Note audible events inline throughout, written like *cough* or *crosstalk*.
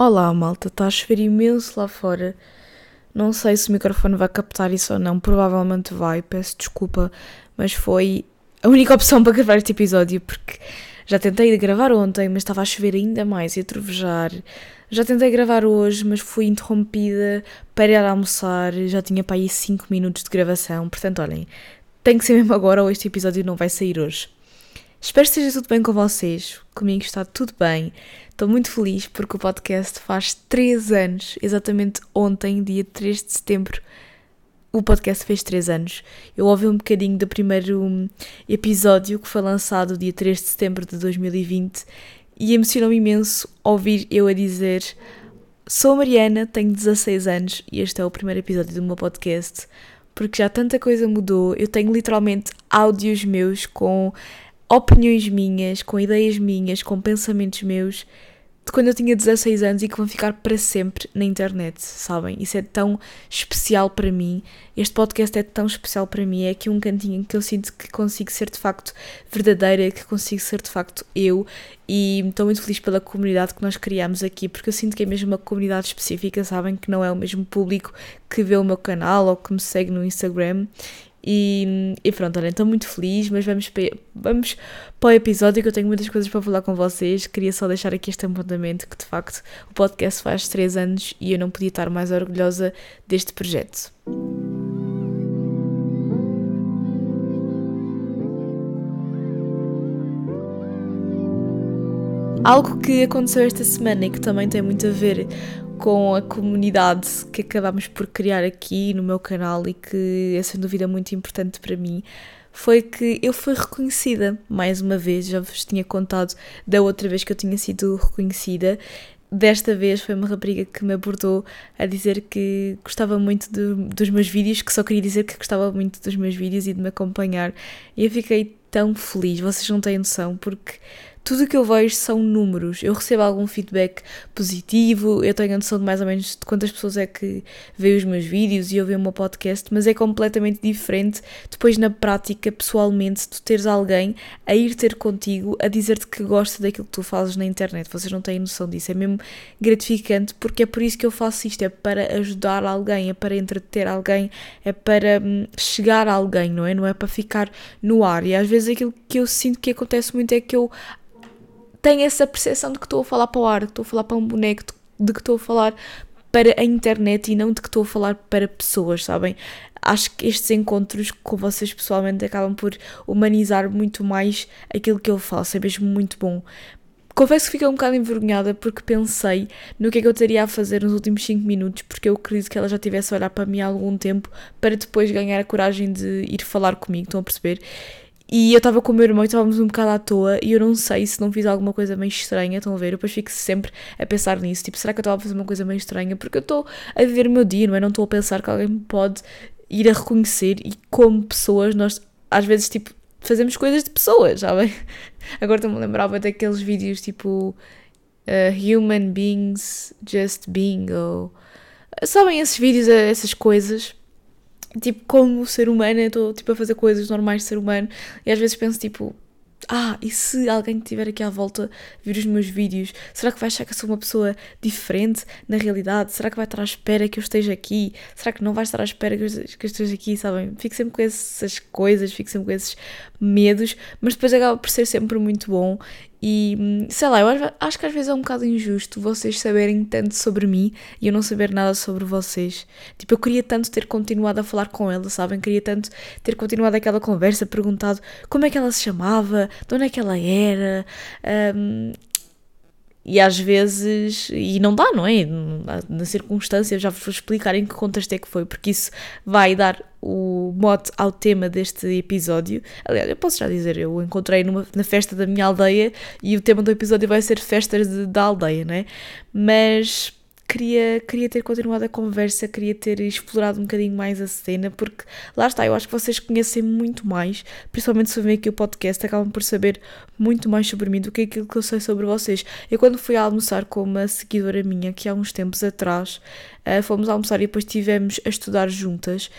Olá, malta, está a chover imenso lá fora. Não sei se o microfone vai captar isso ou não, provavelmente vai, peço desculpa, mas foi a única *laughs* opção para gravar este episódio porque já tentei gravar ontem, mas estava a chover ainda mais e a trovejar. Já tentei gravar hoje, mas fui interrompida para ir almoçar, já tinha para aí 5 minutos de gravação, portanto, olhem, tem que ser mesmo agora ou este episódio não vai sair hoje. Espero que esteja tudo bem com vocês. Comigo está tudo bem. Estou muito feliz porque o podcast faz 3 anos, exatamente ontem, dia 3 de setembro. O podcast fez 3 anos. Eu ouvi um bocadinho do primeiro hum, episódio que foi lançado dia 3 de setembro de 2020 e emocionou-me imenso ouvir eu a dizer: Sou Mariana, tenho 16 anos e este é o primeiro episódio do meu podcast. Porque já tanta coisa mudou, eu tenho literalmente áudios meus com opiniões minhas, com ideias minhas, com pensamentos meus de quando eu tinha 16 anos e que vão ficar para sempre na internet, sabem? Isso é tão especial para mim. Este podcast é tão especial para mim. É aqui um cantinho que eu sinto que consigo ser de facto verdadeira, que consigo ser de facto eu. E estou muito feliz pela comunidade que nós criamos aqui, porque eu sinto que é mesmo uma comunidade específica, sabem? Que não é o mesmo público que vê o meu canal ou que me segue no Instagram. E, e pronto, olha, estou muito feliz, mas vamos, vamos para o episódio que eu tenho muitas coisas para falar com vocês. Queria só deixar aqui este apontamento que de facto o podcast faz 3 anos e eu não podia estar mais orgulhosa deste projeto. Algo que aconteceu esta semana e que também tem muito a ver com a comunidade que acabámos por criar aqui no meu canal e que é sem dúvida muito importante para mim foi que eu fui reconhecida mais uma vez. Já vos tinha contado da outra vez que eu tinha sido reconhecida. Desta vez foi uma rapariga que me abordou a dizer que gostava muito de, dos meus vídeos, que só queria dizer que gostava muito dos meus vídeos e de me acompanhar. E eu fiquei tão feliz, vocês não têm noção, porque tudo o que eu vejo são números. Eu recebo algum feedback positivo, eu tenho a noção de mais ou menos de quantas pessoas é que veem os meus vídeos e ouvem o meu podcast, mas é completamente diferente depois na prática, pessoalmente, tu teres alguém a ir ter contigo a dizer-te que gosta daquilo que tu fazes na internet. Vocês não têm noção disso. É mesmo gratificante porque é por isso que eu faço isto. É para ajudar alguém, é para entreter alguém, é para hum, chegar a alguém, não é? Não é para ficar no ar. E às vezes aquilo que eu sinto que acontece muito é que eu tenho essa percepção de que estou a falar para o ar, estou a falar para um boneco, de que estou a falar para a internet e não de que estou a falar para pessoas, sabem? Acho que estes encontros com vocês pessoalmente acabam por humanizar muito mais aquilo que eu faço, é mesmo muito bom. Confesso que fiquei um bocado envergonhada porque pensei no que é que eu teria a fazer nos últimos 5 minutos, porque eu acredito que ela já tivesse a olhar para mim há algum tempo para depois ganhar a coragem de ir falar comigo, estão a perceber? E eu estava com o meu irmão e estávamos um bocado à toa e eu não sei se não fiz alguma coisa meio estranha, estão a ver? Eu depois fico sempre a pensar nisso, tipo, será que eu estava a fazer uma coisa meio estranha? Porque eu estou a viver o meu dia, não é? Não estou a pensar que alguém me pode ir a reconhecer e como pessoas nós às vezes, tipo, fazemos coisas de pessoas, sabem? *laughs* Agora estou-me a lembrar daqueles vídeos tipo uh, Human Beings Just Being ou... Sabem esses vídeos, essas coisas tipo, como ser humano, eu estou tipo, a fazer coisas normais de ser humano e às vezes penso tipo, ah, e se alguém estiver aqui à volta vir os meus vídeos, será que vai achar que eu sou uma pessoa diferente na realidade? Será que vai estar à espera que eu esteja aqui? Será que não vai estar à espera que eu esteja aqui, sabem? Fico sempre com essas coisas, fico sempre com esses medos, mas depois acaba por ser sempre muito bom e sei lá, eu acho que às vezes é um bocado injusto vocês saberem tanto sobre mim e eu não saber nada sobre vocês. Tipo, eu queria tanto ter continuado a falar com ela, sabem? Queria tanto ter continuado aquela conversa, perguntado como é que ela se chamava, de onde é que ela era. Um, e às vezes, e não dá, não é? Na circunstância, já vos vou explicar em que contexto é que foi, porque isso vai dar o mote ao tema deste episódio. Aliás, eu posso já dizer, eu encontrei numa, na festa da minha aldeia e o tema do episódio vai ser festas de, da aldeia, não é? Mas queria, queria ter continuado a conversa, queria ter explorado um bocadinho mais a cena, porque lá está, eu acho que vocês conhecem muito mais, principalmente se ouvem aqui o podcast, acabam por saber muito mais sobre mim do que aquilo que eu sei sobre vocês. Eu quando fui almoçar com uma seguidora minha, que há uns tempos atrás, uh, fomos almoçar e depois estivemos a estudar juntas,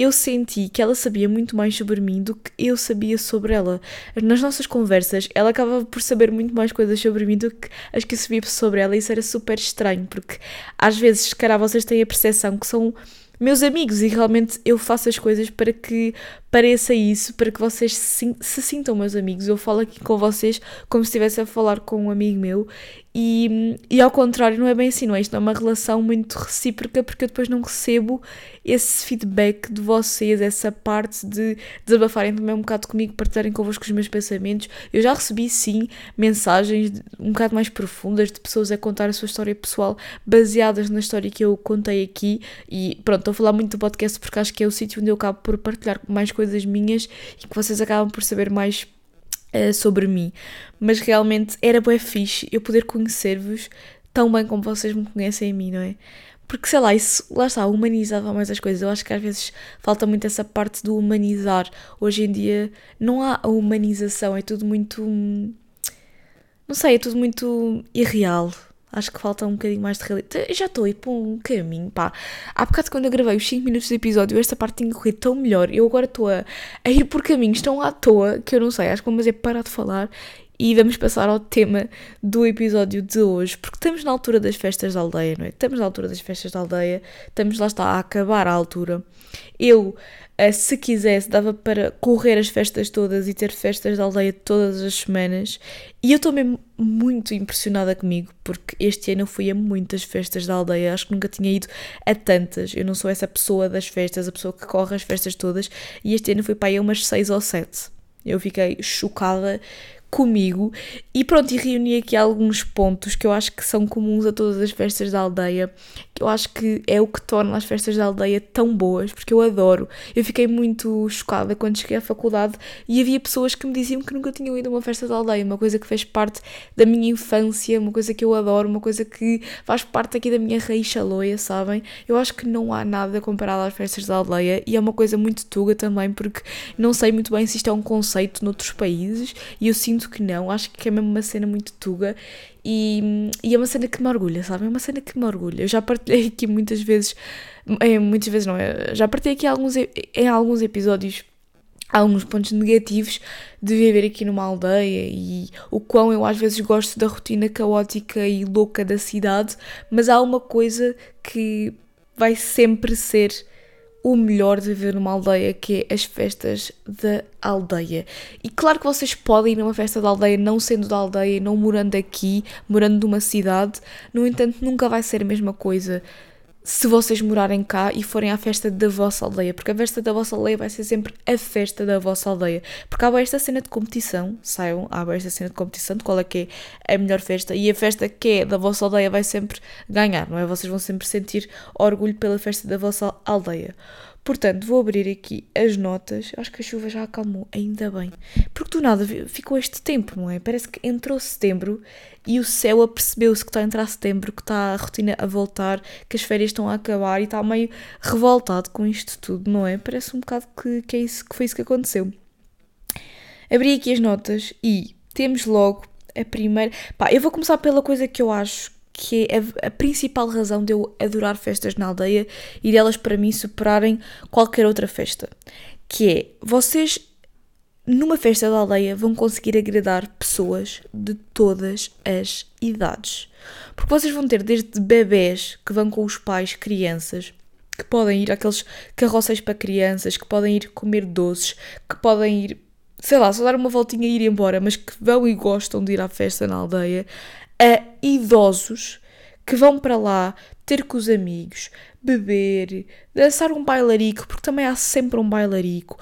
eu senti que ela sabia muito mais sobre mim do que eu sabia sobre ela. Nas nossas conversas, ela acabava por saber muito mais coisas sobre mim do que as que eu sabia sobre ela, e isso era super estranho, porque às vezes, se calhar, vocês têm a percepção que são meus amigos e realmente eu faço as coisas para que pareça isso, para que vocês se, se sintam meus amigos. Eu falo aqui com vocês como se estivesse a falar com um amigo meu e, e ao contrário, não é bem assim, não é? Isto é uma relação muito recíproca porque eu depois não recebo esse feedback de vocês, essa parte de desabafarem também um bocado comigo, partilharem convosco os meus pensamentos. Eu já recebi sim mensagens um bocado mais profundas de pessoas a contar a sua história pessoal baseadas na história que eu contei aqui e pronto, estou a falar muito do podcast porque acho que é o sítio onde eu acabo por partilhar mais coisas minhas e que vocês acabam por saber mais uh, sobre mim. Mas realmente era bué fixe eu poder conhecer-vos tão bem como vocês me conhecem a mim, não é? Porque sei lá, isso lá está, humanizava mais as coisas. Eu acho que às vezes falta muito essa parte do humanizar. Hoje em dia não há a humanização, é tudo muito. Não sei, é tudo muito irreal. Acho que falta um bocadinho mais de realidade. Já estou a ir para um caminho, pá. Há bocado quando eu gravei os 5 minutos do episódio, esta parte tinha corrido tão melhor. Eu agora estou a, a, ir por caminhos tão à toa que eu não sei. Acho que vamos é parar de falar e vamos passar ao tema do episódio de hoje, porque estamos na altura das festas da aldeia, não é? Estamos na altura das festas da aldeia, estamos lá está a acabar a altura. Eu, eh, se quisesse, dava para correr as festas todas e ter festas da aldeia todas as semanas, e eu estou mesmo muito impressionada comigo, porque este ano eu fui a muitas festas da aldeia, acho que nunca tinha ido a tantas. Eu não sou essa pessoa das festas, a pessoa que corre as festas todas, e este ano fui para aí umas seis ou sete. Eu fiquei chocada comigo. E pronto, e reuni aqui alguns pontos que eu acho que são comuns a todas as festas da aldeia, eu acho que é o que torna as festas da aldeia tão boas, porque eu adoro. Eu fiquei muito chocada quando cheguei à faculdade e havia pessoas que me diziam que nunca tinham ido a uma festa da aldeia, uma coisa que fez parte da minha infância, uma coisa que eu adoro, uma coisa que faz parte aqui da minha raiz chaloia, sabem? Eu acho que não há nada comparado às festas da aldeia e é uma coisa muito tuga também, porque não sei muito bem se isto é um conceito noutros países e eu sinto que não, acho que é mesmo uma cena muito tuga e, e é uma cena que me orgulha, sabe? É uma cena que me orgulha. Eu já partilhei aqui muitas vezes, é, muitas vezes não, é, já partilhei aqui alguns, em alguns episódios alguns pontos negativos de viver aqui numa aldeia e o quão eu às vezes gosto da rotina caótica e louca da cidade, mas há uma coisa que vai sempre ser o melhor de viver numa aldeia, que é as festas da aldeia. E claro que vocês podem ir numa festa da aldeia, não sendo da aldeia, não morando aqui, morando numa cidade, no entanto, nunca vai ser a mesma coisa se vocês morarem cá e forem à festa da vossa aldeia, porque a festa da vossa aldeia vai ser sempre a festa da vossa aldeia. Porque há esta cena de competição, saiam, há esta cena de competição de qual é que é a melhor festa e a festa que é da vossa aldeia vai sempre ganhar, não é? Vocês vão sempre sentir orgulho pela festa da vossa aldeia. Portanto, vou abrir aqui as notas. Acho que a chuva já acalmou, ainda bem. Porque do nada ficou este tempo, não é? Parece que entrou setembro e o céu apercebeu-se que está a entrar setembro, que está a rotina a voltar, que as férias estão a acabar e está meio revoltado com isto tudo, não é? Parece um bocado que, que, é isso, que foi isso que aconteceu. Abri aqui as notas e temos logo a primeira. Pá, eu vou começar pela coisa que eu acho que é a, principal razão de eu adorar festas na aldeia e delas para mim superarem qualquer outra festa. Que é, vocês numa festa da aldeia vão conseguir agradar pessoas de todas as idades. Porque vocês vão ter desde bebés que vão com os pais, crianças, que podem ir àqueles carroceis para crianças, que podem ir comer doces, que podem ir, sei lá, só dar uma voltinha e ir embora, mas que vão e gostam de ir à festa na aldeia, a idosos que vão para lá ter com os amigos, beber, dançar um bailarico, porque também há sempre um bailarico.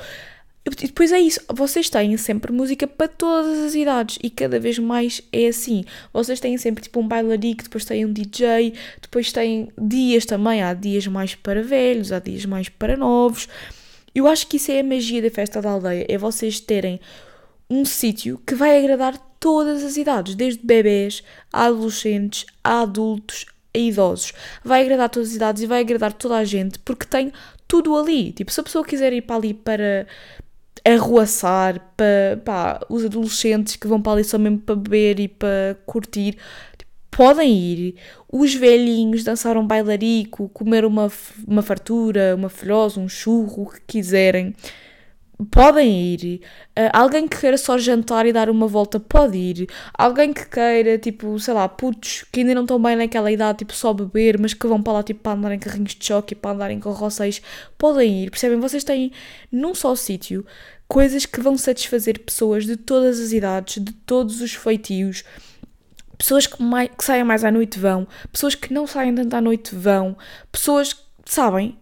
E depois é isso, vocês têm sempre música para todas as idades e cada vez mais é assim. Vocês têm sempre tipo um bailarico, depois têm um DJ, depois têm dias também, há dias mais para velhos, há dias mais para novos. Eu acho que isso é a magia da festa da aldeia, é vocês terem um sítio que vai agradar todas as idades, desde bebês a adolescentes, a adultos, a idosos. Vai agradar todas as idades e vai agradar toda a gente porque tem tudo ali. Tipo, se a pessoa quiser ir para ali para arruaçar, para pá, os adolescentes que vão para ali só mesmo para beber e para curtir, tipo, podem ir. Os velhinhos dançar um bailarico, comer uma, uma fartura, uma folhosa, um churro, o que quiserem podem ir. Uh, alguém que queira só jantar e dar uma volta pode ir. Alguém que queira, tipo, sei lá, putos que ainda não estão bem naquela idade, tipo, só beber, mas que vão para lá, tipo, para andar em carrinhos de choque e para andar em carroceiros, podem ir. Percebem? Vocês têm num só sítio coisas que vão satisfazer pessoas de todas as idades, de todos os feitios. Pessoas que, mais, que saem mais à noite vão, pessoas que não saem tanto à noite vão, pessoas, sabem,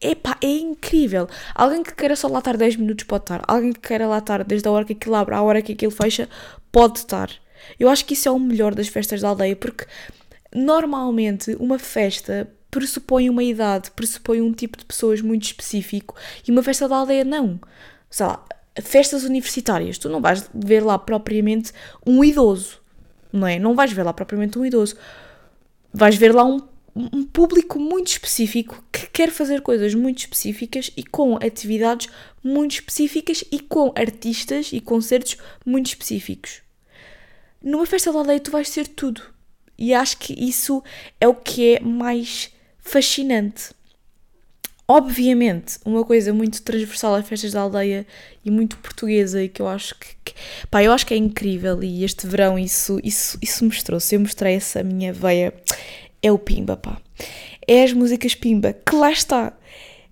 Epá, é incrível. Alguém que queira só lá estar 10 minutos pode estar. Alguém que queira lá estar desde a hora que aquilo abre à hora que aquilo fecha, pode estar. Eu acho que isso é o melhor das festas da aldeia, porque normalmente uma festa pressupõe uma idade, pressupõe um tipo de pessoas muito específico e uma festa da aldeia não. Sei lá, festas universitárias, tu não vais ver lá propriamente um idoso, não é? Não vais ver lá propriamente um idoso. Vais ver lá um um público muito específico que quer fazer coisas muito específicas e com atividades muito específicas e com artistas e concertos muito específicos. Numa festa da aldeia tu vais ser tudo. E acho que isso é o que é mais fascinante. Obviamente, uma coisa muito transversal às festas da aldeia e muito portuguesa e que eu acho que, que pá, eu acho que é incrível e este verão isso, isso, isso mostrou-se. Eu mostrei essa minha veia é o Pimba, pá. É as músicas Pimba, que lá está.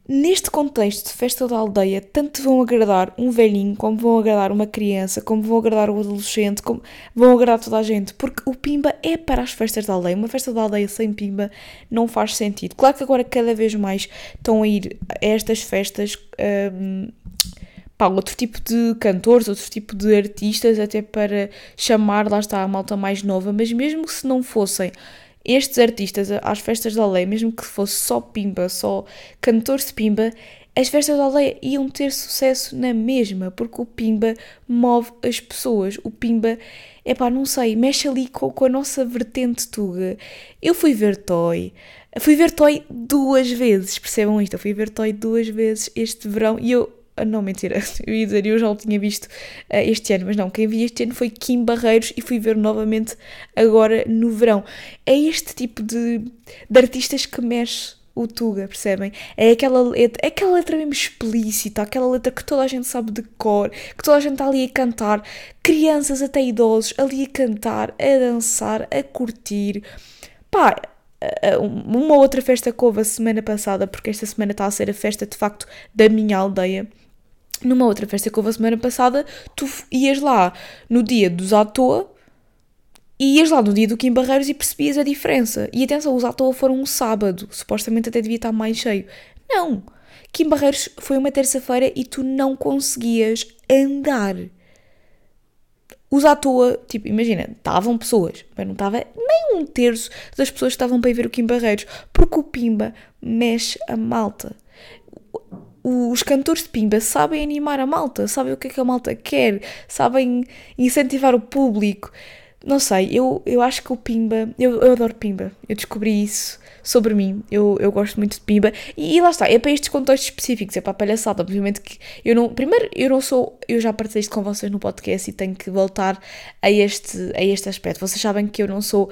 Neste contexto de festa da aldeia, tanto vão agradar um velhinho, como vão agradar uma criança, como vão agradar o adolescente, como vão agradar toda a gente, porque o Pimba é para as festas da aldeia. Uma festa da aldeia sem Pimba não faz sentido. Claro que agora cada vez mais estão a ir a estas festas. Um, pá, outro tipo de cantores, outro tipo de artistas, até para chamar, lá está, a malta mais nova, mas mesmo se não fossem estes artistas às festas da aldeia, mesmo que fosse só pimba, só cantores de pimba, as festas da aldeia iam ter sucesso na mesma, porque o pimba move as pessoas. O pimba, é pá, não sei, mexe ali com, com a nossa vertente tuga. Eu fui ver Toy. Fui ver Toy duas vezes, percebam isto? Eu fui ver Toy duas vezes este verão e eu não, mentira, *laughs* eu ia dizer, eu já o tinha visto uh, este ano, mas não, quem vi este ano foi Kim Barreiros e fui ver novamente agora no verão. É este tipo de, de artistas que mexe o Tuga, percebem? É aquela letra, é aquela letra mesmo explícita, aquela letra que toda a gente sabe de cor, que toda a gente está ali a cantar, crianças até idosos ali a cantar, a dançar, a curtir. Pá, uma outra festa que houve a semana passada, porque esta semana está a ser a festa de facto da minha aldeia numa outra festa que houve a semana passada, tu ias lá no dia dos à toa e ias lá no dia do Kim Barreiros e percebias a diferença. E atenção, os à toa foram um sábado, supostamente até devia estar mais cheio. Não! Kim Barreiros foi uma terça-feira e tu não conseguias andar. Os à toa, tipo, imagina, estavam pessoas, mas não estava nem um terço das pessoas que estavam para ir ver o Kim Barreiros, porque o Pimba mexe a malta os cantores de Pimba sabem animar a malta, sabem o que é que a malta quer, sabem incentivar o público. Não sei, eu, eu acho que o Pimba, eu, eu adoro Pimba, eu descobri isso sobre mim, eu, eu gosto muito de Pimba. E, e, lá está, é para estes contextos específicos, é para a palhaçada, obviamente que eu não, primeiro eu não sou, eu já partilhei isto com vocês no podcast e tenho que voltar a este, a este aspecto, vocês sabem que eu não sou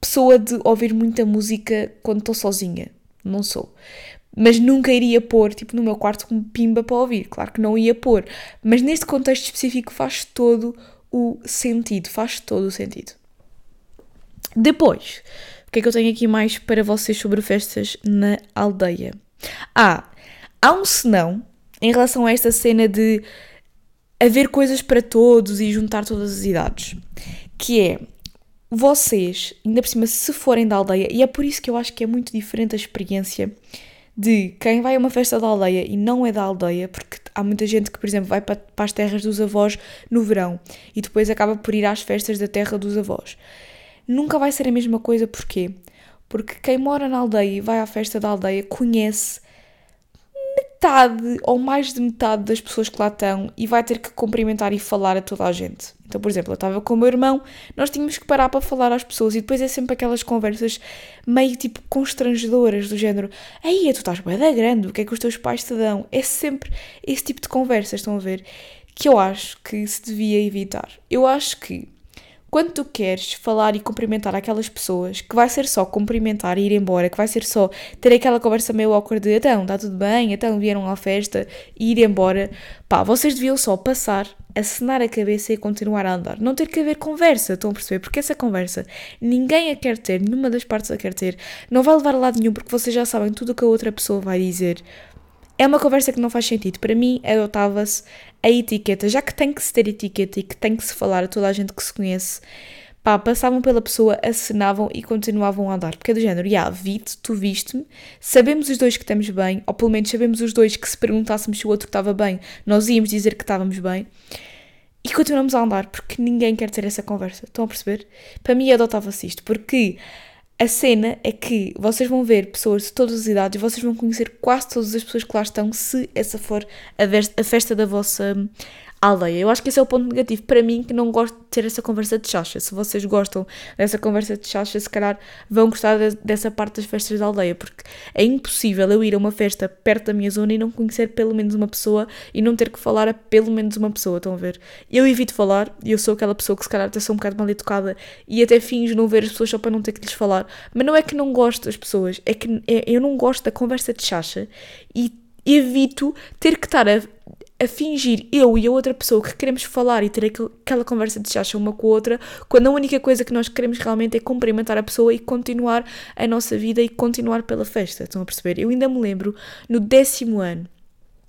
pessoa de ouvir muita música quando estou sozinha, não sou mas nunca iria pôr, tipo, no meu quarto como pimba para ouvir. Claro que não ia pôr, mas neste contexto específico faz todo o sentido, faz todo o sentido. Depois, o que é que eu tenho aqui mais para vocês sobre festas na aldeia? Ah, há um senão em relação a esta cena de haver coisas para todos e juntar todas as idades, que é vocês, ainda por cima, se forem da aldeia, e é por isso que eu acho que é muito diferente a experiência de quem vai a uma festa da aldeia e não é da aldeia, porque há muita gente que, por exemplo, vai para, para as terras dos avós no verão e depois acaba por ir às festas da terra dos avós. Nunca vai ser a mesma coisa, porquê? Porque quem mora na aldeia e vai à festa da aldeia conhece metade ou mais de metade das pessoas que lá estão e vai ter que cumprimentar e falar a toda a gente. Então, por exemplo, eu estava com o meu irmão, nós tínhamos que parar para falar às pessoas e depois é sempre aquelas conversas meio tipo constrangedoras, do género: Aí, tu estás bem grande, o que é que os teus pais te dão? É sempre esse tipo de conversas, estão a ver? Que eu acho que se devia evitar. Eu acho que quando tu queres falar e cumprimentar aquelas pessoas, que vai ser só cumprimentar e ir embora, que vai ser só ter aquela conversa meio awkward de então, está tudo bem, então vieram à festa e ir embora, pá, vocês deviam só passar, acenar a cabeça e continuar a andar. Não ter que haver conversa, estão a perceber? Porque essa conversa ninguém a quer ter, nenhuma das partes a quer ter, não vai levar a lado nenhum porque vocês já sabem tudo o que a outra pessoa vai dizer. É uma conversa que não faz sentido. Para mim, adotava-se a etiqueta, já que tem que se ter etiqueta e que tem que se falar a toda a gente que se conhece. Pá, passavam pela pessoa, acenavam e continuavam a andar. Porque é do género, já, yeah, vi-te, tu viste-me, sabemos os dois que estamos bem, ou pelo menos sabemos os dois que se perguntássemos se o outro estava bem, nós íamos dizer que estávamos bem. E continuamos a andar, porque ninguém quer ter essa conversa. Estão a perceber? Para mim, adotava-se isto, porque a cena é que vocês vão ver pessoas de todas as idades vocês vão conhecer quase todas as pessoas que lá estão se essa for a festa da vossa aldeia. Eu acho que esse é o ponto negativo para mim, que não gosto de ter essa conversa de chacha. Se vocês gostam dessa conversa de chacha, se calhar vão gostar de, dessa parte das festas da aldeia, porque é impossível eu ir a uma festa perto da minha zona e não conhecer pelo menos uma pessoa e não ter que falar a pelo menos uma pessoa. Estão a ver? Eu evito falar, e eu sou aquela pessoa que se calhar até sou um bocado mal educada e até finjo não ver as pessoas só para não ter que lhes falar. Mas não é que não gosto das pessoas, é que é, eu não gosto da conversa de chacha e evito ter que estar a a fingir eu e a outra pessoa que queremos falar e ter aquela conversa de chacha uma com a outra, quando a única coisa que nós queremos realmente é cumprimentar a pessoa e continuar a nossa vida e continuar pela festa. Estão a perceber? Eu ainda me lembro no décimo ano,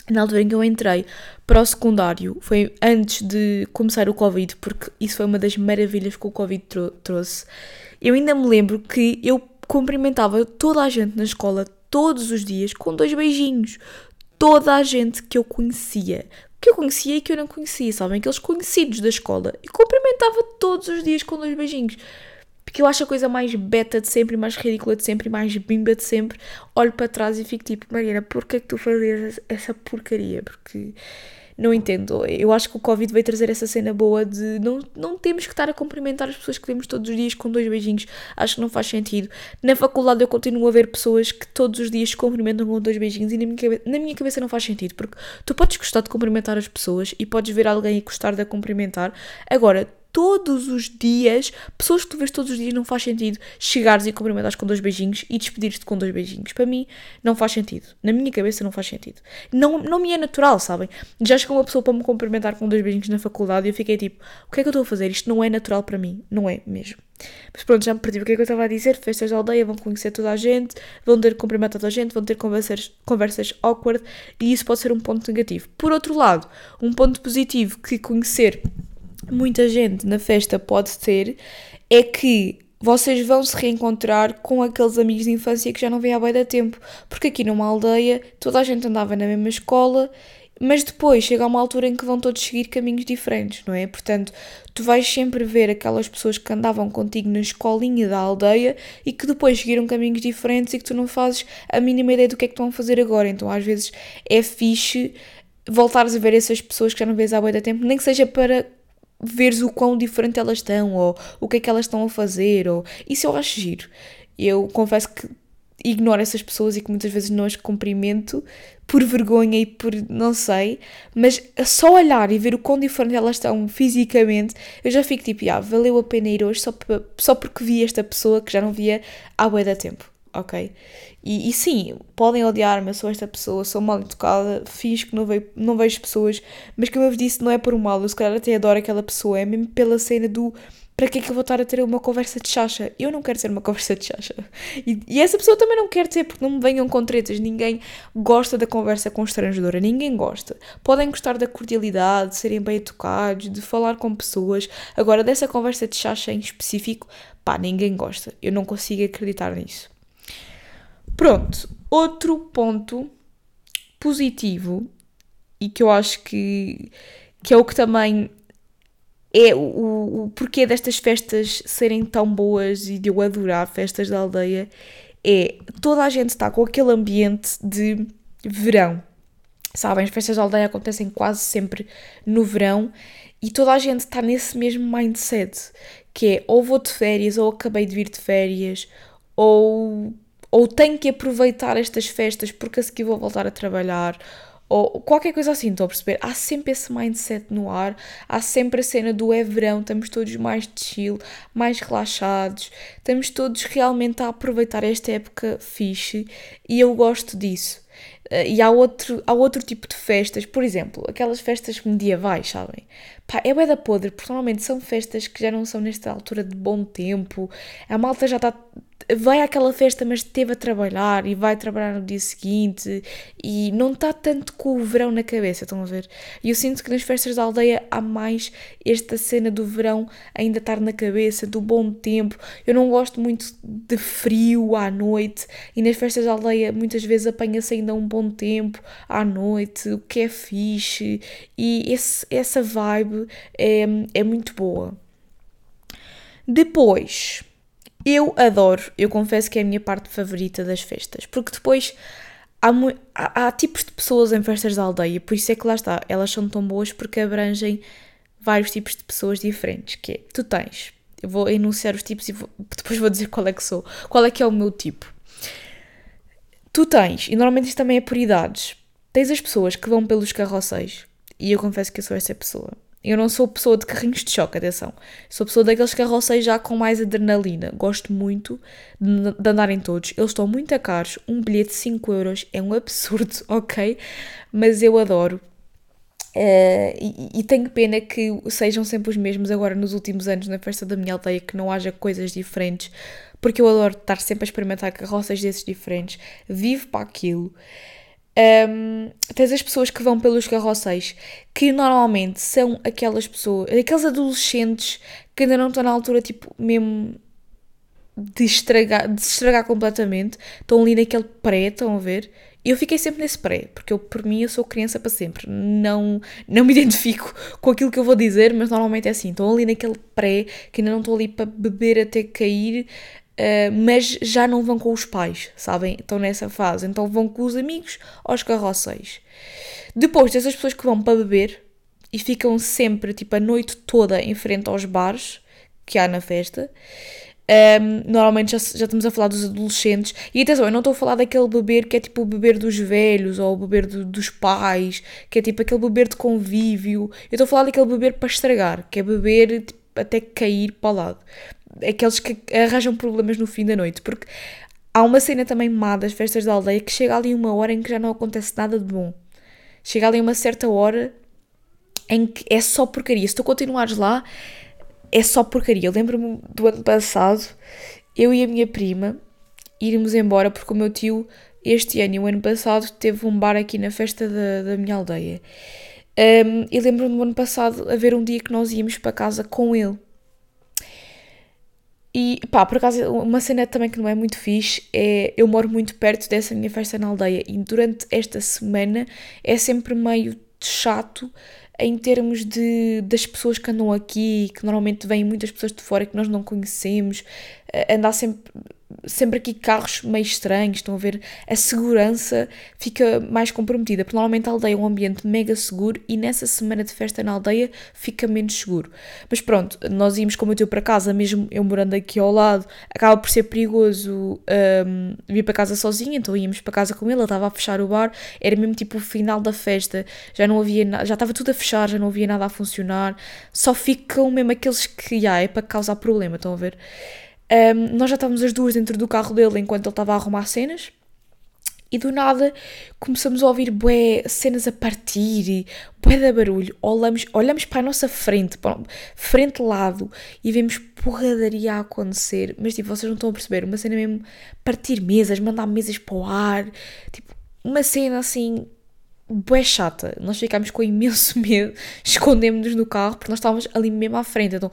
na altura em que eu entrei para o secundário, foi antes de começar o Covid, porque isso foi uma das maravilhas que o Covid trou trouxe. Eu ainda me lembro que eu cumprimentava toda a gente na escola todos os dias com dois beijinhos toda a gente que eu conhecia. Que eu conhecia e que eu não conhecia, sabem? Aqueles conhecidos da escola. E cumprimentava todos os dias com dois beijinhos. Porque eu acho a coisa mais beta de sempre, mais ridícula de sempre, mais bimba de sempre. Olho para trás e fico tipo, Mariana, porquê que tu fazias essa porcaria? Porque não entendo. Eu acho que o Covid veio trazer essa cena boa de não, não temos que estar a cumprimentar as pessoas que vemos todos os dias com dois beijinhos. Acho que não faz sentido. Na faculdade eu continuo a ver pessoas que todos os dias se cumprimentam com dois beijinhos e na minha, cabeça, na minha cabeça não faz sentido. Porque tu podes gostar de cumprimentar as pessoas e podes ver alguém e gostar de a cumprimentar. Agora, todos os dias, pessoas que tu vês todos os dias, não faz sentido chegares e cumprimentares com dois beijinhos e despedir-te com dois beijinhos. Para mim, não faz sentido. Na minha cabeça, não faz sentido. Não, não me é natural, sabem? Já chegou uma pessoa para me cumprimentar com dois beijinhos na faculdade e eu fiquei tipo, o que é que eu estou a fazer? Isto não é natural para mim. Não é mesmo. Mas pronto, já me perdi o que é que eu estava a dizer. Festas da aldeia, vão conhecer toda a gente, vão ter cumprimentar toda a gente, vão ter conversas, conversas awkward e isso pode ser um ponto negativo. Por outro lado, um ponto positivo que conhecer muita gente na festa pode ter é que vocês vão se reencontrar com aqueles amigos de infância que já não vêm há bem da tempo. Porque aqui numa aldeia toda a gente andava na mesma escola, mas depois chega uma altura em que vão todos seguir caminhos diferentes, não é? Portanto, tu vais sempre ver aquelas pessoas que andavam contigo na escolinha da aldeia e que depois seguiram caminhos diferentes e que tu não fazes a mínima ideia do que é que estão a fazer agora. Então, às vezes é fixe voltares a ver essas pessoas que já não vês há da tempo, nem que seja para veres o quão diferente elas estão, ou o que é que elas estão a fazer, ou isso eu acho giro. Eu confesso que ignoro essas pessoas e que muitas vezes não as cumprimento por vergonha e por não sei, mas só olhar e ver o quão diferente elas estão fisicamente, eu já fico tipo, ah, valeu a pena ir hoje só, só porque vi esta pessoa que já não via há bué da tempo ok? E, e sim, podem odiar-me, eu sou esta pessoa, sou mal educada, fiz que não, vejo, não vejo pessoas, mas como eu vos disse, não é por mal, eu se calhar até adoro aquela pessoa, é mesmo pela cena do para que é que eu vou estar a ter uma conversa de chacha? Eu não quero ter uma *laughs* conversa de chacha. E, e, essa pessoa também não quer ter, porque não me venham com tretas. Ninguém gosta da conversa constrangedora. Ninguém gosta. Podem gostar da cordialidade, de serem bem educados, de falar com pessoas. Agora, dessa conversa de chacha em específico, pá, ninguém gosta. Eu não consigo acreditar nisso. Pronto, outro ponto positivo e que eu acho que, que é o que também é o, o porquê destas festas serem tão boas e de eu adorar festas da aldeia é toda a gente está com aquele ambiente de verão. Sabem, as festas da aldeia acontecem quase sempre no verão e toda a gente está nesse mesmo mindset que é ou vou de férias ou acabei de vir de férias ou ou tenho que aproveitar estas festas porque a seguir vou voltar a trabalhar, ou qualquer coisa assim, estão a perceber? Há sempre esse mindset no ar, há sempre a cena do é verão, estamos todos mais chill, mais relaxados, estamos todos realmente a aproveitar esta época fixe e eu gosto disso. Eh, e há outro, há outro tipo de festas, por exemplo, aquelas festas medievais, sabem? Pá, é bué da podre, porque normalmente são festas que já não são nesta altura de bom tempo, a malta já está vai àquela festa, mas esteve a trabalhar e vai trabalhar no dia seguinte e não está tanto com o verão na cabeça, estão a ver? E eu sinto que nas festas da aldeia há mais esta cena do verão ainda estar na cabeça, do bom tempo. Eu não gosto muito de frio à noite e nas festas da aldeia muitas vezes apanha-se ainda um bom tempo à noite, o que é fixe e esse, essa vibe é, é muito boa. Depois eu adoro, eu confesso que é a minha parte favorita das festas, porque depois há, há, tipos de pessoas em festas da aldeia, por isso é que lá está, elas são tão boas porque abrangem vários tipos de pessoas diferentes, que é, tu tens, eu vou enunciar os tipos e vou, depois vou dizer qual é que sou, qual é que é o meu tipo. Tu tens, e normalmente isto também é por idades, tens as pessoas que vão pelos carroceiros, e eu confesso que eu sou essa pessoa. Eu não sou pessoa de carrinhos de choque, atenção. Sou pessoa daqueles carroceiros já com mais adrenalina. Gosto muito de, andar em todos. Eles estão muito caros. Um bilhete de 5 euros é um absurdo, *laughs* ok? Mas eu adoro. Uh, e, e, tenho pena que sejam sempre os mesmos agora nos últimos anos na festa da minha aldeia, que não haja coisas diferentes, porque eu adoro estar sempre a experimentar carroças desses diferentes, vivo para aquilo. Um, tens as pessoas que vão pelos carroceiros, que normalmente são aquelas pessoas, aqueles adolescentes que ainda não estão na altura, tipo, mesmo de estragar, de se estragar completamente, estão ali naquele pré, estão a ver? Eu fiquei sempre nesse pré, porque eu, por mim, eu sou criança para sempre. Não, não me *laughs* identifico com aquilo que eu vou dizer, mas normalmente é assim. Estão ali naquele pré, que ainda não estou ali para beber até cair, Uh, mas já não vão com os pais, sabem? Estão nessa fase. Então vão com os amigos aos carroceiros. Depois tens as pessoas que vão para beber e ficam sempre, tipo, a noite toda em frente aos bares que há na festa. Um, ehm, normalmente já, já estamos a falar dos adolescentes. E atenção, eu não estou a falar daquele beber que é tipo o beber dos velhos ou o beber do, dos pais, que é tipo aquele beber de convívio. Eu estou a falar daquele beber para estragar, que é beber tipo, até cair para o lado aqueles que arranjam problemas no fim da noite, porque há uma cena também má das festas da aldeia que chega ali uma hora em que já não acontece nada de bom. Chega ali uma certa hora em que é só porcaria. Se tu continuares lá, é só porcaria. Eu lembro-me do ano passado, eu e a minha prima irmos embora porque o meu tio, este ano e o ano passado, teve um bar aqui na festa da, da minha aldeia. Um, e lembro-me do ano passado haver um dia que nós íamos para casa com ele. E pá, por acaso, uma cena também que não é muito fixe é. Eu moro muito perto dessa minha festa na aldeia e durante esta semana é sempre meio chato em termos de, das pessoas que andam aqui, que normalmente vêm muitas pessoas de fora que nós não conhecemos, andar sempre sempre aqui carros meio estranhos, estão a ver? A segurança fica mais comprometida, porque normalmente a aldeia é um ambiente mega seguro e nessa semana de festa na aldeia fica menos seguro. Mas pronto, nós íamos como eu teu para casa, mesmo eu morando aqui ao lado, acaba por ser perigoso um, vir para casa sozinha, então íamos para casa com ele, ele estava a fechar o bar, era mesmo tipo o final da festa, já não havia já estava tudo a fechar, já não havia nada a funcionar, só ficam mesmo aqueles que, já, é para causar problema, estão a ver? Um, nós já estávamos as duas dentro do carro dele enquanto ele estava a arrumar cenas. E do nada começamos a ouvir bué, cenas a partir e bué de barulho. Olhamos, olhamos para a nossa frente, para frente lado, e vemos porradaria a acontecer. Mas tipo, vocês não estão a perceber, uma cena mesmo partir mesas, mandar mesas para o ar. Tipo, uma cena assim bué chata. Nós ficámos com imenso *laughs* medo, escondemos-nos no carro porque nós estávamos ali mesmo à frente. Então,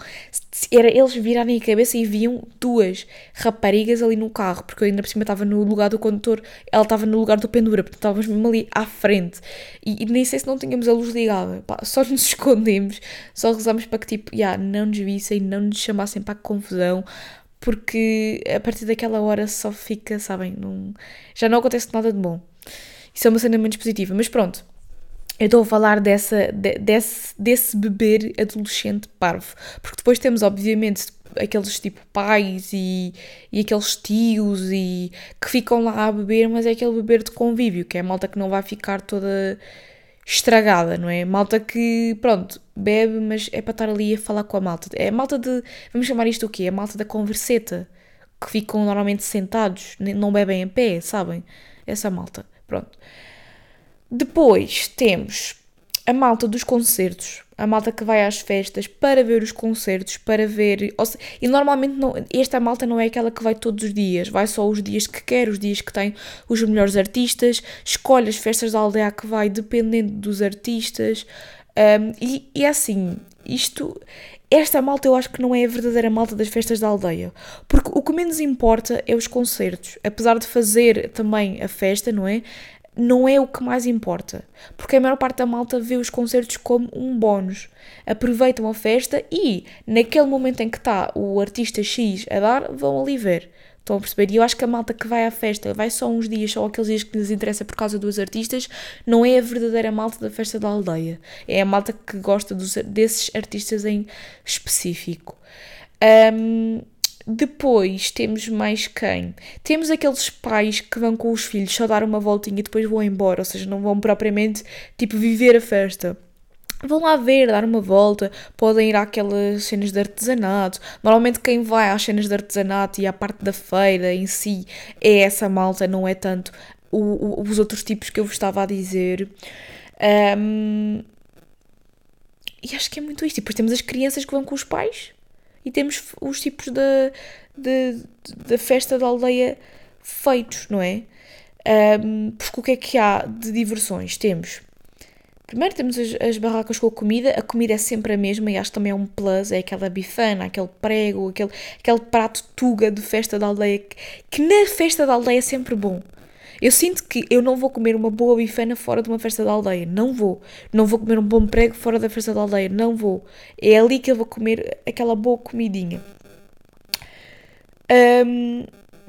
era eles virarem a cabeça e viam duas raparigas ali no carro, porque eu ainda por cima estava no lugar do condutor, ela estava no lugar do pendura, portanto estávamos mesmo ali à frente. E, e nem sei se não tínhamos a luz ligada, pá, *laughs* só nos escondemos, só rezámos para que tipo, yeah, não nos vissem, não nos chamassem para a confusão. Porque a partir daquela hora só fica, sabem, não, já não acontece nada de bom. Isso é uma cena menos positiva. Mas pronto, eu estou a falar dessa, de, desse, desse beber adolescente parvo. Porque depois temos, obviamente, aqueles tipo pais e, e aqueles tios e que ficam lá a beber, mas é aquele beber de convívio, que é a malta que não vai ficar toda estragada, não é? Malta que, pronto, bebe, mas é para estar ali a falar com a malta. É a malta de, vamos chamar isto o quê? É a malta da converseta, que ficam normalmente sentados, não bebem em pé, sabem? Essa malta, pronto. Depois temos a malta dos concertos, a malta que vai às festas para ver os concertos, para ver. E normalmente não, esta malta não é aquela que vai todos os dias, vai só os dias que quer, os dias que tem os melhores artistas, escolhe as festas da aldeia que vai dependendo dos artistas. Um, e, e é assim, isto. Esta malta eu acho que não é a verdadeira malta das festas da aldeia. Porque o que menos importa é os concertos. Apesar de fazer também a festa, não é? não é o que mais importa, porque a maior parte da malta vê os concertos como um bónus. Aproveitam a festa e, naquele momento em que está o artista X a dar, vão ali ver. Estão a perceber? E eu acho que a malta que vai à festa vai só uns dias, só aqueles dias que lhes interessa por causa dos artistas, não é a verdadeira malta da festa da aldeia. É a malta que gosta dos, desses artistas em específico. Um, depois temos mais quem? Temos aqueles pais que vão com os filhos só dar uma voltinha e depois vão embora, ou seja, não vão propriamente tipo viver a festa. Vão lá ver, dar uma volta, podem ir àquelas cenas de artesanato. Normalmente quem vai às cenas de artesanato e à parte da feira em si é essa malta, não é tanto o, o, os outros tipos que eu vos estava a dizer. Um, e acho que é muito isto. E depois temos as crianças que vão com os pais e temos os tipos da, da festa da aldeia feitos, não é? Um, porque o que é que há de diversões? Temos. Primeiro temos as, as, barracas com a comida, a comida é sempre a mesma e acho que também é um plus, é aquela bifana, aquele prego, aquele, aquele prato tuga de festa da aldeia, que, que na festa da aldeia é sempre bom. Eu sinto que eu não vou comer uma boa bifana fora de uma festa da aldeia. Não vou. Não vou comer um bom prego fora da festa da aldeia. Não vou. É ali que eu vou comer aquela boa comidinha. Um,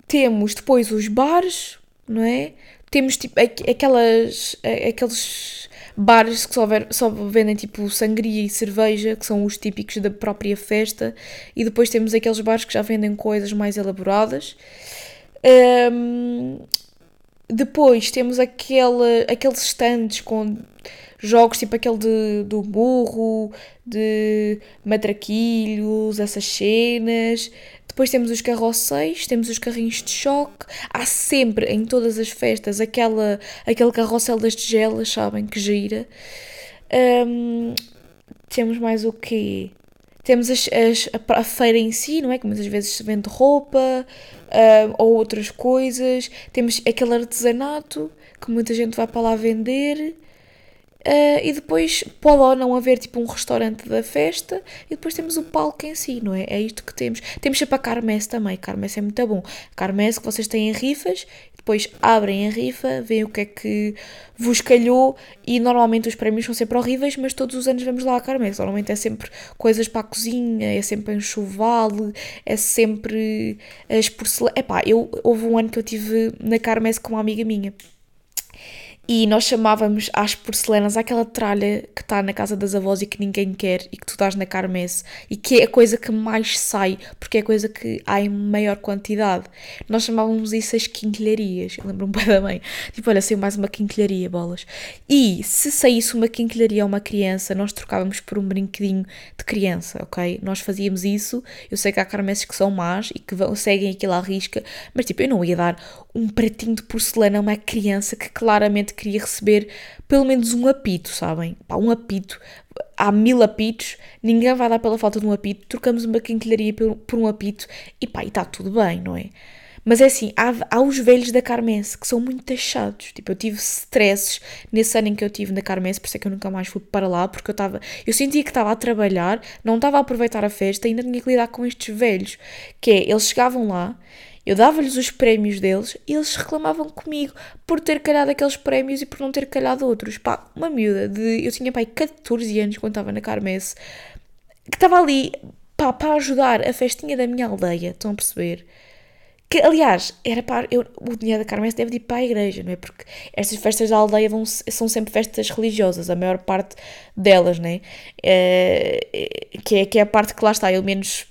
temos depois os bares, não é? Temos tipo aquelas, aqueles bares que só, ver, só vendem tipo sangria e cerveja, que são os típicos da própria festa, e depois temos aqueles bares que já vendem coisas mais elaboradas. Um, depois temos aquele, aqueles stands com jogos tipo aquele de, do burro, de matraquilhos, essas cenas. Depois temos os carrosséis, temos os carrinhos de choque. Há sempre, em todas as festas, aquela, aquele carrossel das tigelas, sabem, que gira. Um, temos mais o quê? Temos as, as, a, feira em si, não é? Que muitas vezes se vende roupa uh, ou outras coisas. Temos aquele artesanato que muita gente vai para lá vender. Uh, e depois pode ou não haver tipo um restaurante da festa e depois temos o palco em si, não é? É isto que temos. Temos sempre a Carmesse também. Carmesse é muito bom. Carmesse que vocês têm rifas depois abrem a rifa, veem o que é que vos calhou e normalmente os prémios são sempre horríveis, mas todos os anos vamos lá à Carmesse. Normalmente é sempre coisas para a cozinha, é sempre enxoval, é sempre as porcelanas. Epá, eu, houve um ano que eu tive na Carmesse com uma amiga minha e nós chamávamos às porcelanas aquela tralha que está na casa das avós e que ninguém quer e que tu dás na carmesse e que é a coisa que mais sai porque é a coisa que há em maior quantidade. Nós chamávamos isso as quinquilharias. Lembro-me bem da mãe. Tipo, olha, saiu mais uma quinquilharia, bolas. E se saísse uma quinquilharia a uma criança, nós trocávamos por um brinquedinho de criança, ok? Nós fazíamos isso. Eu sei que há carmesses que são más e que vão, seguem aquilo à risca, mas tipo, eu não ia dar um pratinho de porcelana a uma criança que claramente queria receber pelo menos um apito, sabem? Pá, um apito. Há mil apitos, ninguém vai dar pela falta de um apito, trocamos uma quinquilharia por, um apito e pá, e está tudo bem, não é? Mas é assim, há, há os velhos da Carmense que são muito taxados. Tipo, eu tive stresses nesse ano em que eu tive na Carmense, por isso é que eu nunca mais fui para lá, porque eu estava. Eu sentia que estava a trabalhar, não estava a aproveitar a festa, ainda tinha que lidar com estes velhos. Que é, eles chegavam lá eu dava-lhes os prémios deles e eles reclamavam comigo por ter calhado aqueles prémios e por não ter calhado outros. Pá, uma miúda de. Eu tinha pai 14 anos quando estava na Carmesse que estava ali para ajudar a festinha da minha aldeia, estão a perceber? Que, aliás, era para, eu, o dinheiro da Carmesse deve ir para a igreja, não é? Porque estas festas da aldeia vão, são sempre festas religiosas, a maior parte delas, não é? é que, é que é a parte que lá está, eu menos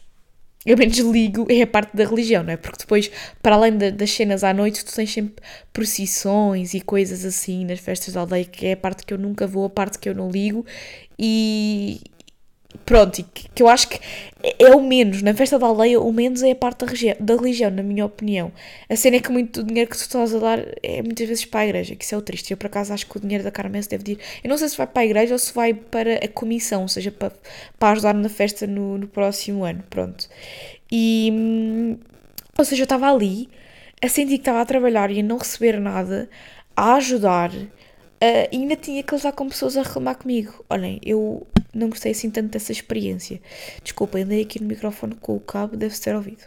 eu menos ligo é a parte da religião, não é? Porque depois, para além das cenas à noite, tu tens sempre procissões e coisas assim nas festas da aldeia, que é a parte que eu nunca vou, a parte que eu não ligo. E, Pronto, que, que eu acho que é, é o menos. Na festa da aldeia, o menos é a parte da, da religião, na minha opinião. A cena é que muito dinheiro que tu estás a dar é muitas vezes para a igreja, que isso é o triste. Eu, por acaso, acho que o dinheiro da Carmen deve ir. Eu não sei se vai para a igreja ou se vai para a comissão, ou seja, para, para ajudar na festa no, no próximo ano. Pronto. E. Ou seja, eu estava ali a sentir que estava a trabalhar e a não receber nada, a ajudar Uh, e ainda tinha que levar com pessoas a reclamar comigo. Olhem, eu não gostei assim tanto dessa experiência. Desculpa, andei aqui no microfone com o cabo, deve-se ter ouvido.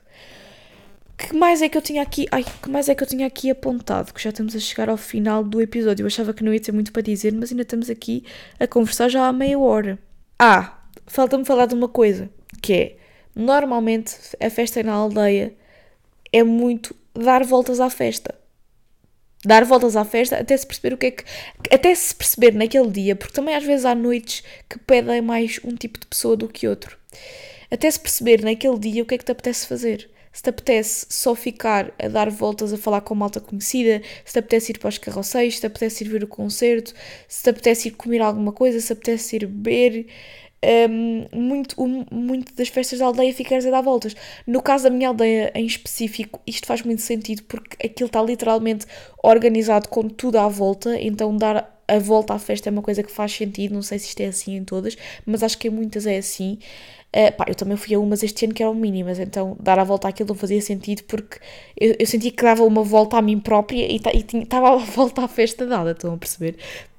que mais é que eu tinha aqui? Ai, que mais é que eu tinha aqui apontado? Que já estamos a chegar ao final do episódio. Eu achava que não ia ter muito para dizer, mas ainda estamos aqui a conversar já há meia hora. Ah, falta-me falar de uma coisa, que é, normalmente a festa na aldeia é muito dar voltas à festa dar voltas à festa até se perceber o que é que. até se perceber naquele dia, porque também às vezes há noites que pedem mais um tipo de pessoa do que outro. Até se perceber naquele dia o que é que te apetece fazer. Se te apetece só ficar a dar voltas a falar com malta conhecida, se te apetece ir para os carroceiros, se te apetece ir ver o concerto, se te apetece ir comer alguma coisa, se te apetece ir beber um, muito, um, muito das festas da aldeia ficas a dar voltas. No caso da minha aldeia em específico, isto faz muito sentido porque aquilo está literalmente organizado com tudo à volta, então dar a volta à festa é uma coisa que faz sentido. Não sei se isto é assim em todas, mas acho que em muitas é assim. Uh, pá, eu também fui a umas este ano que eram mínimas, então dar a volta àquilo não fazia sentido porque eu, eu sentia que dava uma volta a mim própria e estava a *laughs* volta à festa dada, estão a perceber?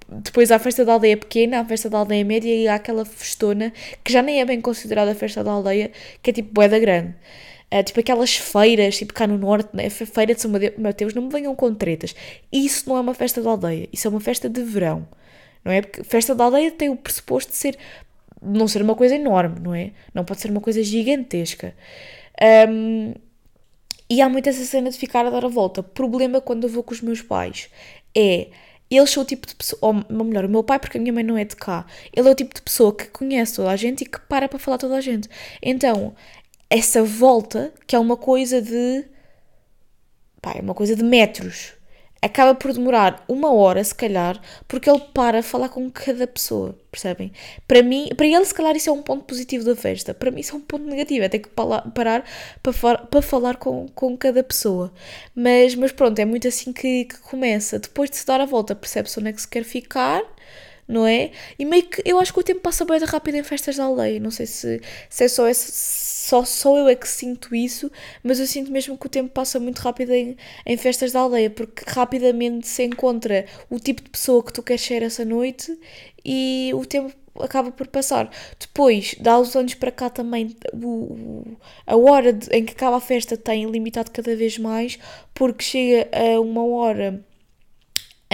Depois há a festa da aldeia pequena, a festa da aldeia média e há aquela festona que já nem é bem considerada a festa da aldeia, que é tipo boeda grande. Uh, tipo aquelas feiras, tipo cá no norte, né? feira de São Mateus, não me venham com tretas. Isso não é uma festa da aldeia, isso é uma festa de verão, não é? Porque festa da aldeia tem o pressuposto de ser, não ser uma coisa enorme, não é? Não pode ser uma coisa gigantesca. Um, e há muito essa cena de ficar a dar a volta. Problema quando eu vou com os meus pais é eles são o tipo de pessoa, ou melhor, o meu pai, porque a minha mãe não é de cá, ele é o tipo de pessoa que conhece toda a gente e que para para falar toda a gente. Então, essa volta, que é uma coisa de. pá, é uma coisa de metros acaba por demorar uma hora, se calhar, porque ele para a falar com cada pessoa, percebem? Para mim, para ele, se calhar, isso é um ponto positivo da festa. Para mim, isso é um ponto negativo, é ter que parar para, para falar com, com cada pessoa. Mas, mas pronto, é muito assim que, que começa. Depois de se dar a volta, percebe-se onde é que se quer ficar não é? E meio que eu acho que o tempo passa bem rápido em festas da aldeia. Não sei se, se é só esse, só, só eu é que sinto isso, mas eu sinto mesmo que o tempo passa muito rápido em, em festas da aldeia, porque rapidamente se encontra o tipo de pessoa que tu queres ser essa noite e o tempo acaba por passar. Depois, dá uns anos para cá também, o, a hora de, em que acaba a festa tem limitado cada vez mais, porque chega a uma hora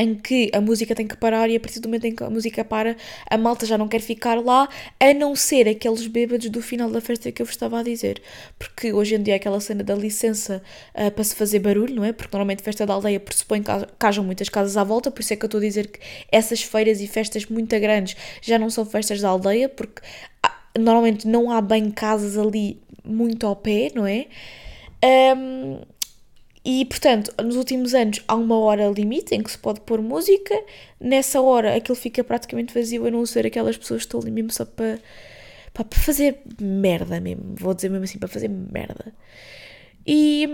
em que a música tem que parar e a partir do momento em que a música para, a malta já não quer ficar lá, a não ser aqueles bêbados do final da festa que eu vos estava a dizer. Porque hoje em dia é aquela cena da licença uh, para se fazer barulho, não é? Porque normalmente festa da aldeia pressupõe que hajam muitas casas à volta, por isso é que eu estou a dizer que essas feiras e festas muito grandes já não são festas da aldeia, porque normalmente não há bem casas ali muito ao pé, não é? Um, e, portanto, nos últimos anos há uma hora limite em que se pode pôr música. Nessa hora aquilo fica praticamente vazio, a não ser aquelas pessoas que estão ali mesmo só para, para fazer merda mesmo. Vou dizer mesmo assim, para fazer merda. E,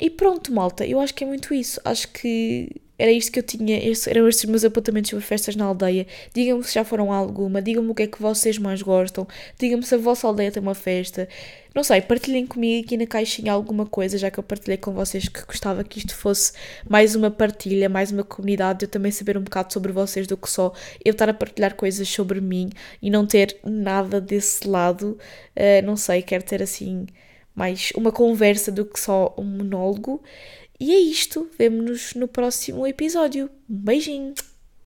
e pronto, malta. Eu acho que é muito isso. Acho que era isto que eu tinha, eram estes meus apontamentos sobre festas na aldeia. Digam-me se já foram alguma, digam-me o que é que vocês mais gostam, digam-me se a vossa aldeia tem uma festa. Não sei, partilhem comigo aqui na caixinha alguma coisa, já que eu partilhei com vocês que gostava que isto fosse mais uma partilha, mais uma comunidade, eu também saber um bocado sobre vocês do que só eu estar a partilhar coisas sobre mim e não ter nada desse lado. Uh, não sei, quero ter assim mais uma conversa do que só um monólogo. E é isto. Vemo-nos no próximo episódio. Um beijinho!